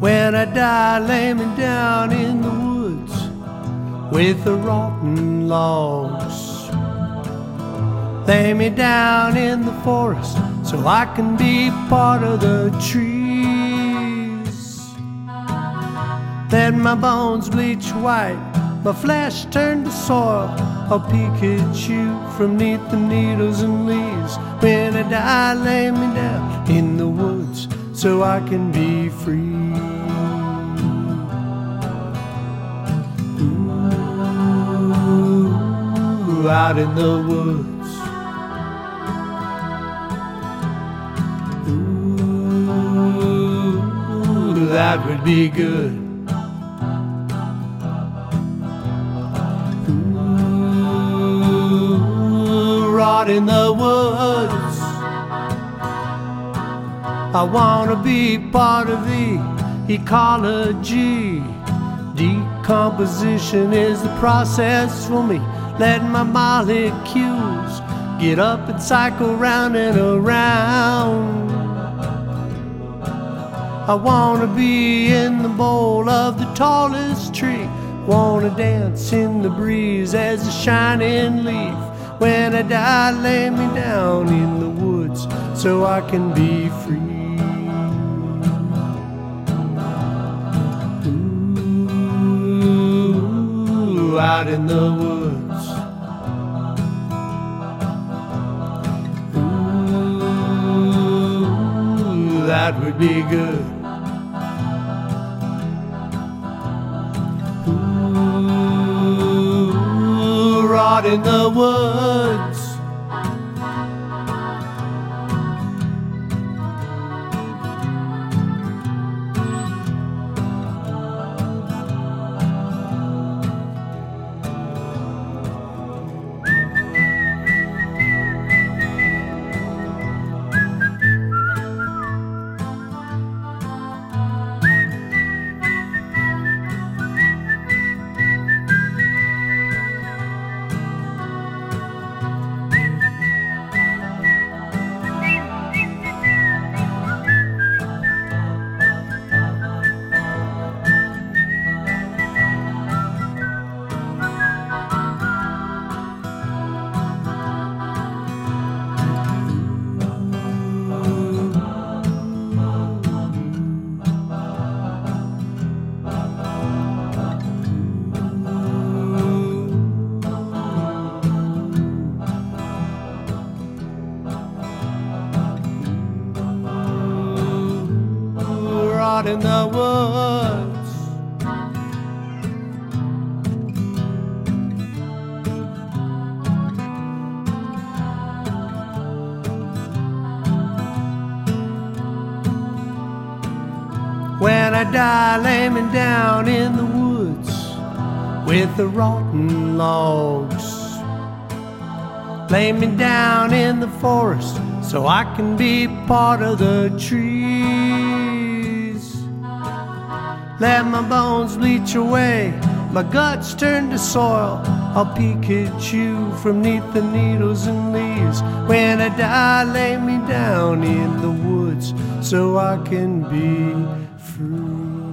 When I die, lay me down in the woods with the rotten logs. Lay me down in the forest so I can be part of the trees. Let my bones bleach white, my flesh turn to soil. I'll peek at you from neath the needles and leaves. When I die, lay me down in the woods so I can be free. Ooh, out in the woods. Ooh, that would be good. Ooh, rot in the woods. I wanna be part of the ecology. Decomposition is the process for me. Let my molecules get up and cycle round and around. I wanna be in the bole of the tallest tree. Wanna dance in the breeze as a shining leaf. When I die, lay me down in the woods so I can be free. Out in the woods. Ooh, that would be good. Ooh, rot in the woods. In the woods. When I die, lay me down in the woods with the rotten logs. Lay me down in the forest so I can be part of the trees. Let my bones bleach away, my guts turn to soil. I'll peek at you from neath the needles and leaves. When I die, lay me down in the woods so I can be free.